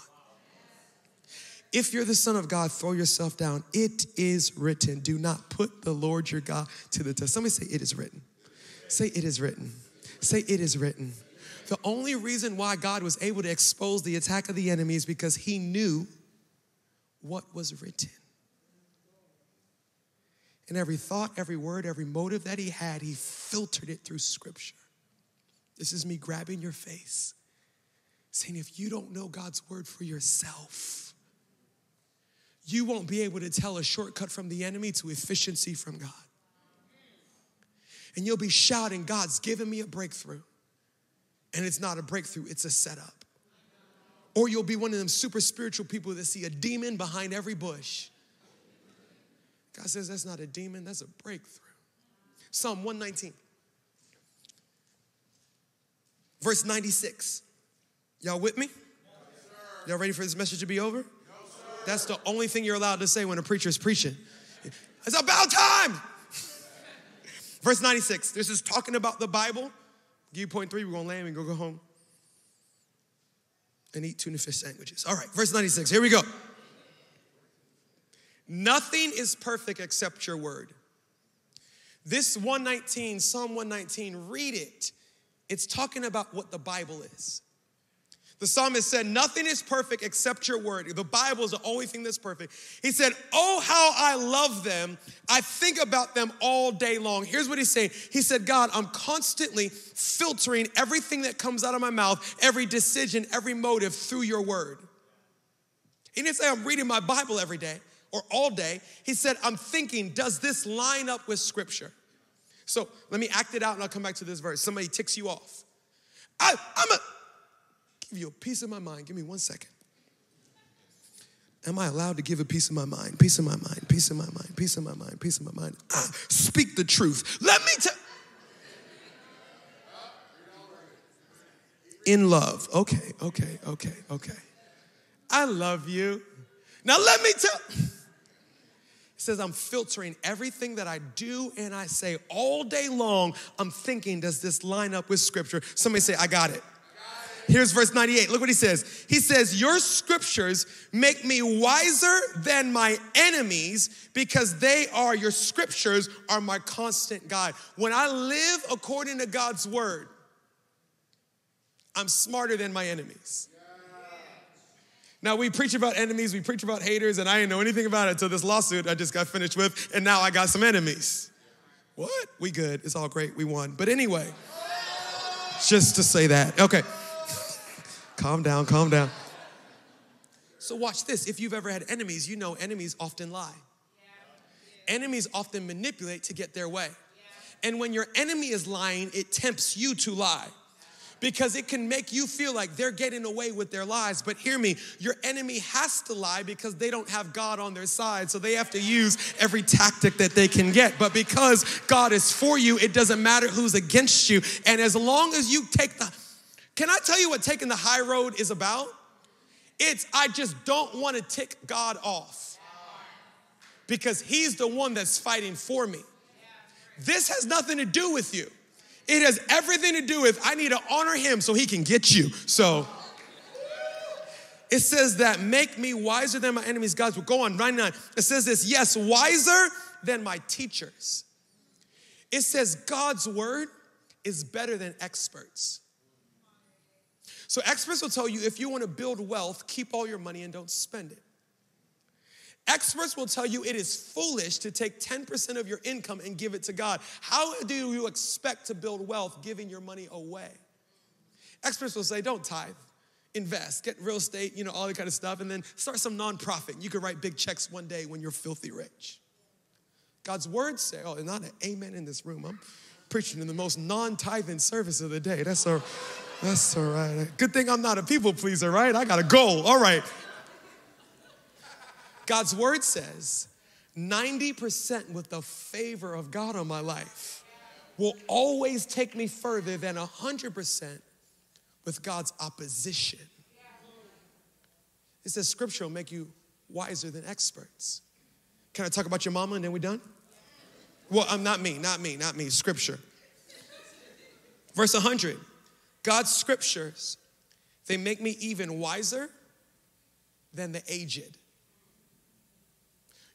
If you're the Son of God, throw yourself down. It is written. Do not put the Lord your God to the test. Somebody say, It is written. Say, It is written. Say, It is written. The only reason why God was able to expose the attack of the enemy is because he knew what was written. And every thought, every word, every motive that he had, he filtered it through scripture. This is me grabbing your face, saying, if you don't know God's word for yourself, you won't be able to tell a shortcut from the enemy to efficiency from God. And you'll be shouting, God's given me a breakthrough and it's not a breakthrough, it's a setup. Or you'll be one of them super spiritual people that see a demon behind every bush. God says that's not a demon, that's a breakthrough. Psalm 119, verse 96. Y'all with me? Y'all ready for this message to be over? That's the only thing you're allowed to say when a preacher is preaching. It's about time. Verse 96, this is talking about the Bible Give you point three, we're gonna land and go go home and eat tuna fish sandwiches. All right, verse 96, here we go. Nothing is perfect except your word. This 119, Psalm 119, read it. It's talking about what the Bible is. The psalmist said, Nothing is perfect except your word. The Bible is the only thing that's perfect. He said, Oh, how I love them. I think about them all day long. Here's what he's saying He said, God, I'm constantly filtering everything that comes out of my mouth, every decision, every motive through your word. He didn't say I'm reading my Bible every day. or all day, he said, I'm thinking, does this line up with scripture? So let me act it out and I'll come back to this verse. Somebody ticks you off. I, I'm a give you a piece of my mind. Give me one second. Am I allowed to give a piece of my mind? Piece of my mind, piece of my mind, piece of my mind, piece of my mind. Ah, speak the truth. Let me tell. In love. Okay, okay, okay, okay. I love you. Now let me tell. It says, I'm filtering everything that I do and I say all day long. I'm thinking, does this line up with scripture? Somebody say, I got it. Here's verse 98. Look what he says. He says, Your scriptures make me wiser than my enemies because they are, your scriptures are my constant guide. When I live according to God's word, I'm smarter than my enemies. Now we preach about enemies, we preach about haters, and I didn't know anything about it until this lawsuit I just got finished with, and now I got some enemies. What? We good. It's all great. We won. But anyway, just to say that. Okay. Calm down, calm down. So watch this. If you've ever had enemies, you know enemies often lie. Enemies often manipulate to get their way. And when your enemy is lying, it tempts you to lie because it can make you feel like they're getting away with their lies. But hear me, your enemy has to lie because they don't have God on their side. So they have to use every tactic that they can get. But because God is for you, it doesn't matter who's against you. And as long as you take the, can I tell you what taking the high road is about? It's, I just don't want to tick God off because He's the one that's fighting for me. This has nothing to do with you. It has everything to do with I need to honor him so he can get you. So it says that make me wiser than my enemies, God's will go on 99. It says this, yes, wiser than my teachers. It says God's word is better than experts. So experts will tell you if you want to build wealth, keep all your money and don't spend it. Experts will tell you it is foolish to take 10% of your income and give it to God. How do you expect to build wealth giving your money away? Experts will say, don't tithe, invest, get real estate, you know, all that kind of stuff, and then start some nonprofit. You could write big checks one day when you're filthy rich. God's words say, oh, not an amen in this room. I'm preaching in the most non-tithing service of the day. That's all, that's all right. Good thing I'm not a people pleaser, right? I got a goal. All right. God's word says 90% with the favor of God on my life will always take me further than 100% with God's opposition. It says scripture will make you wiser than experts. Can I talk about your mama and then we done? Well, I'm not me, not me, not me, scripture. Verse 100 God's scriptures, they make me even wiser than the aged.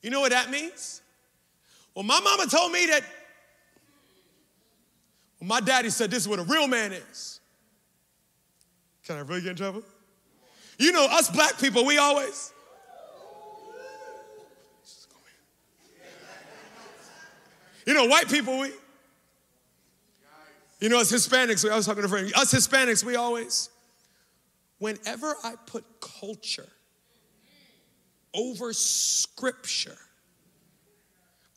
You know what that means? Well, my mama told me that. Well, my daddy said this is what a real man is. Can I really get in trouble? You know, us black people, we always. You know, white people, we. You know, as Hispanics, I was talking to a friend, us Hispanics, we always. Whenever I put culture over scripture,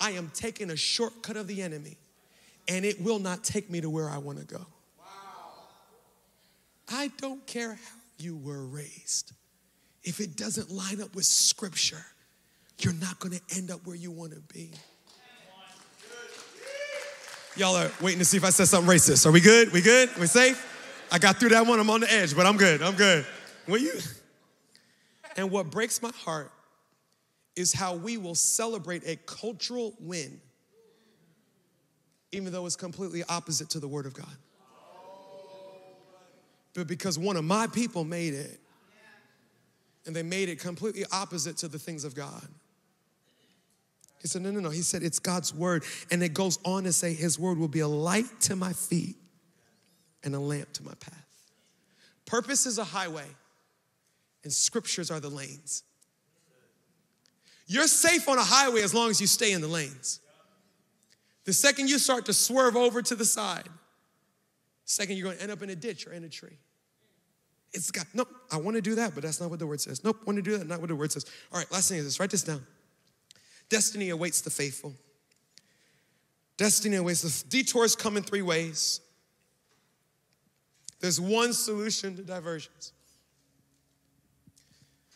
I am taking a shortcut of the enemy and it will not take me to where I want to go. I don't care how you were raised. If it doesn't line up with scripture, you're not going to end up where you want to be. Y'all are waiting to see if I said something racist. Are we good? We good? We safe? I got through that one. I'm on the edge, but I'm good. I'm good. Will you? And what breaks my heart is how we will celebrate a cultural win, even though it's completely opposite to the Word of God. But because one of my people made it, and they made it completely opposite to the things of God. He said, No, no, no. He said, It's God's word. And it goes on to say, His word will be a light to my feet and a lamp to my path. Purpose is a highway, and scriptures are the lanes. You're safe on a highway as long as you stay in the lanes. The second you start to swerve over to the side, second you're going to end up in a ditch or in a tree. It's got, nope, I want to do that, but that's not what the word says. Nope, want to do that, not what the word says. All right, last thing is this, write this down. Destiny awaits the faithful. Destiny awaits the detours come in three ways. There's one solution to diversions.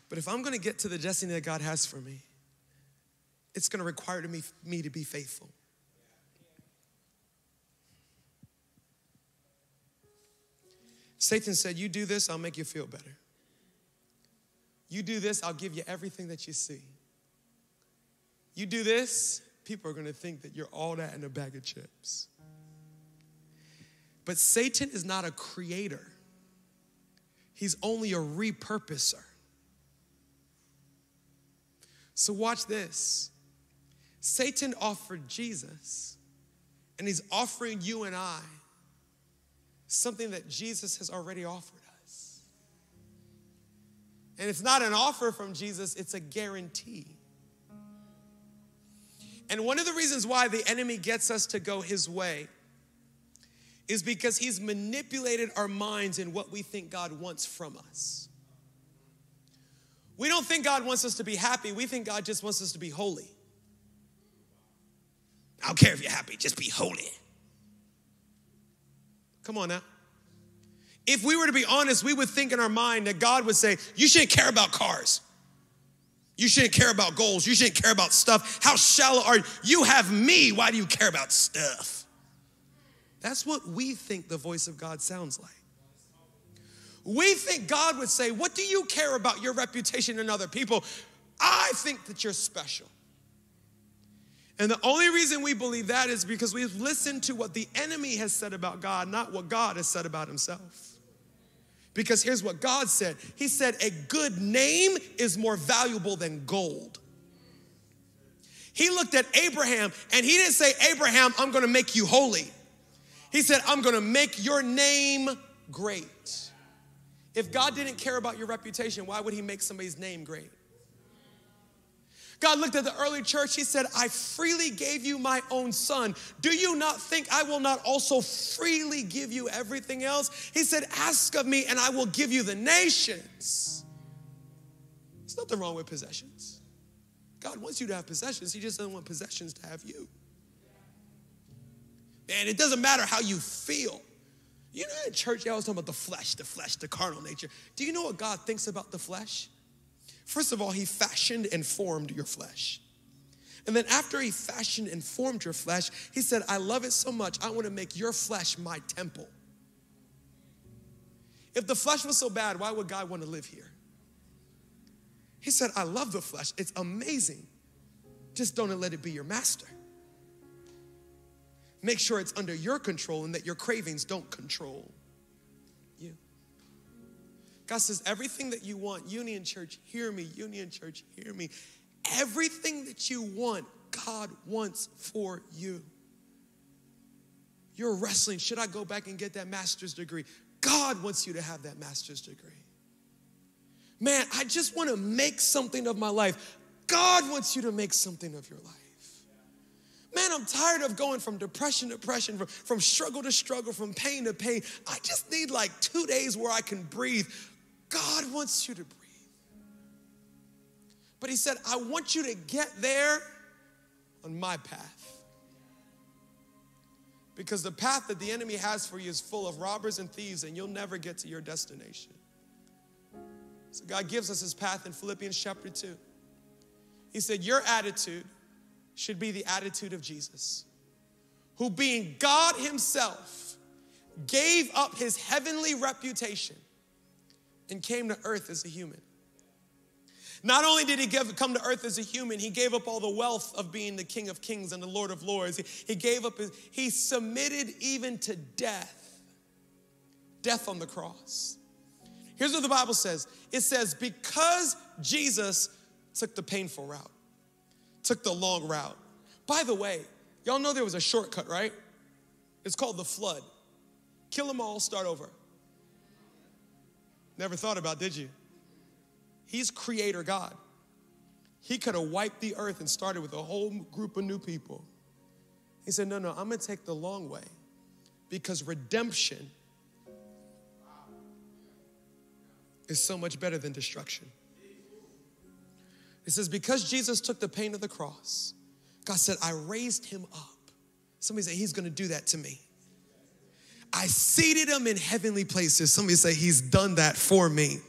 But if I'm gonna get to the destiny that God has for me, it's gonna require me, me to be faithful. Satan said, You do this, I'll make you feel better. You do this, I'll give you everything that you see. You do this, people are gonna think that you're all that in a bag of chips. But Satan is not a creator, he's only a repurposer. So, watch this Satan offered Jesus, and he's offering you and I something that Jesus has already offered us. And it's not an offer from Jesus, it's a guarantee. And one of the reasons why the enemy gets us to go his way is because he's manipulated our minds in what we think God wants from us. We don't think God wants us to be happy, we think God just wants us to be holy. I don't care if you're happy, just be holy. Come on now. If we were to be honest, we would think in our mind that God would say, You shouldn't care about cars. You shouldn't care about goals. You shouldn't care about stuff. How shallow are you? You have me. Why do you care about stuff? That's what we think the voice of God sounds like. We think God would say, What do you care about your reputation and other people? I think that you're special. And the only reason we believe that is because we've listened to what the enemy has said about God, not what God has said about himself. Because here's what God said He said, A good name is more valuable than gold. He looked at Abraham and he didn't say, Abraham, I'm gonna make you holy. He said, I'm gonna make your name great. If God didn't care about your reputation, why would He make somebody's name great? God looked at the early church. He said, I freely gave you my own son. Do you not think I will not also freely give you everything else? He said, Ask of me, and I will give you the nations. There's nothing wrong with possessions. God wants you to have possessions, He just doesn't want possessions to have you. And it doesn't matter how you feel. You know, in church, y'all was talking about the flesh, the flesh, the carnal nature. Do you know what God thinks about the flesh? First of all, He fashioned and formed your flesh. And then after He fashioned and formed your flesh, He said, I love it so much, I want to make your flesh my temple. If the flesh was so bad, why would God want to live here? He said, I love the flesh, it's amazing. Just don't let it be your master. Make sure it's under your control and that your cravings don't control. God says, everything that you want, Union Church, hear me, Union Church, hear me. Everything that you want, God wants for you. You're wrestling. Should I go back and get that master's degree? God wants you to have that master's degree. Man, I just want to make something of my life. God wants you to make something of your life. Man, I'm tired of going from depression to depression, from, from struggle to struggle, from pain to pain. I just need like two days where I can breathe. God wants you to breathe. But He said, I want you to get there on my path. Because the path that the enemy has for you is full of robbers and thieves, and you'll never get to your destination. So God gives us his path in Philippians chapter 2. He said, Your attitude should be the attitude of Jesus, who, being God Himself, gave up His heavenly reputation and came to earth as a human. Not only did he give, come to earth as a human, he gave up all the wealth of being the King of Kings and the Lord of Lords. He, he gave up his, he submitted even to death, death on the cross. Here's what the Bible says it says, because Jesus took the painful route, took the long route. By the way, y'all know there was a shortcut, right? It's called the flood. Kill them all, start over. Never thought about, did you? He's creator God. He could have wiped the earth and started with a whole group of new people. He said, No, no, I'm gonna take the long way because redemption is so much better than destruction. It says, because Jesus took the pain of the cross, God said, I raised him up. Somebody say, He's gonna do that to me. I seated him in heavenly places. Somebody say, He's done that for me.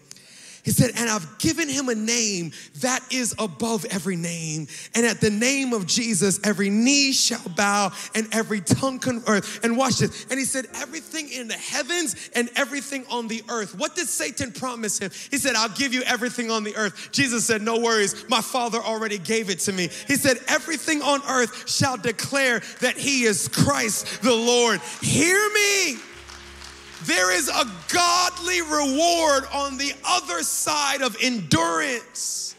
He said, and I've given him a name that is above every name. And at the name of Jesus, every knee shall bow and every tongue can earth. And watch this. And he said, everything in the heavens and everything on the earth. What did Satan promise him? He said, I'll give you everything on the earth. Jesus said, No worries. My father already gave it to me. He said, Everything on earth shall declare that he is Christ the Lord. Hear me. There is a godly reward on the other side of endurance.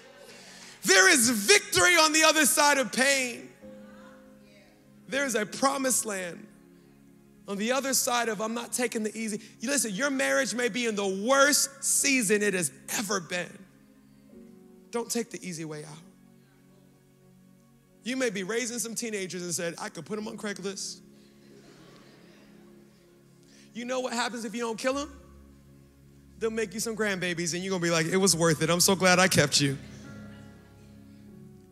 There is victory on the other side of pain. There is a promised land on the other side of I'm not taking the easy. You listen, your marriage may be in the worst season it has ever been. Don't take the easy way out. You may be raising some teenagers and said, I could put them on Craigslist. You know what happens if you don't kill them? They'll make you some grandbabies and you're gonna be like, it was worth it. I'm so glad I kept you.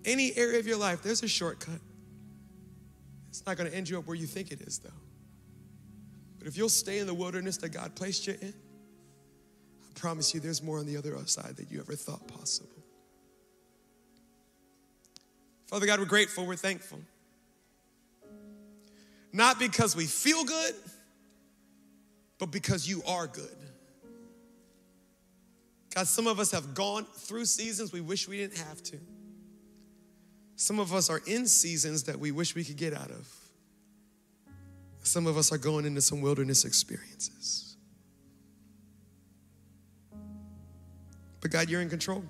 Any area of your life, there's a shortcut. It's not gonna end you up where you think it is, though. But if you'll stay in the wilderness that God placed you in, I promise you there's more on the other side than you ever thought possible. Father God, we're grateful, we're thankful. Not because we feel good but because you are good. God, some of us have gone through seasons we wish we didn't have to. Some of us are in seasons that we wish we could get out of. Some of us are going into some wilderness experiences. But God, you're in control.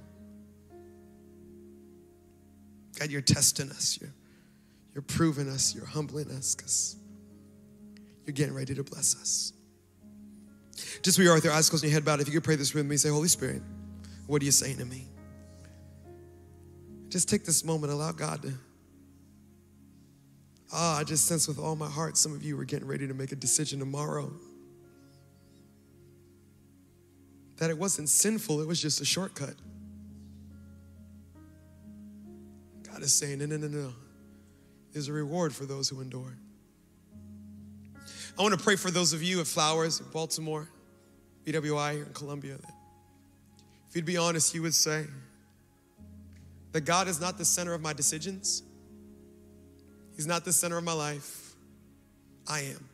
God, you're testing us. You're, you're proving us. You're humbling us because you're getting ready to bless us. Just where you are with your eyes closed and your head bowed, if you could pray this with me, say, Holy Spirit, what are you saying to me? Just take this moment, allow God to. Ah, I just sense with all my heart some of you are getting ready to make a decision tomorrow. That it wasn't sinful, it was just a shortcut. God is saying, no, no, no, no. There's a reward for those who endure. I want to pray for those of you at Flowers in Baltimore, BWI here in Columbia. If you'd be honest, you would say that God is not the center of my decisions. He's not the center of my life. I am.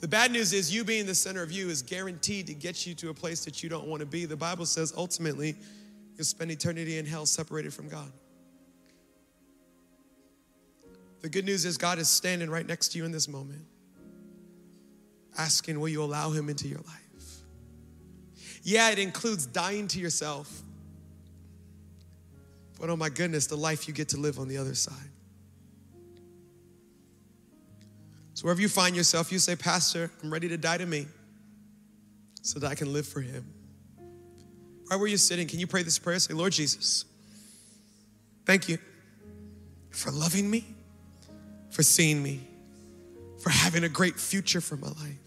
The bad news is, you being the center of you is guaranteed to get you to a place that you don't want to be. The Bible says ultimately you'll spend eternity in hell separated from God. The good news is, God is standing right next to you in this moment, asking, Will you allow Him into your life? Yeah, it includes dying to yourself. But oh my goodness, the life you get to live on the other side. So wherever you find yourself, you say, Pastor, I'm ready to die to me so that I can live for Him. Right where you're sitting, can you pray this prayer? Say, Lord Jesus, thank you for loving me for seeing me, for having a great future for my life.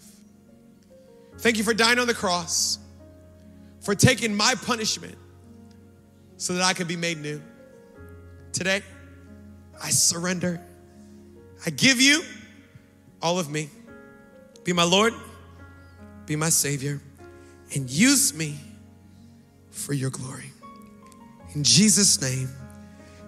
Thank you for dying on the cross, for taking my punishment so that I could be made new. Today, I surrender. I give you all of me. Be my Lord, be my Savior, and use me for your glory. In Jesus' name,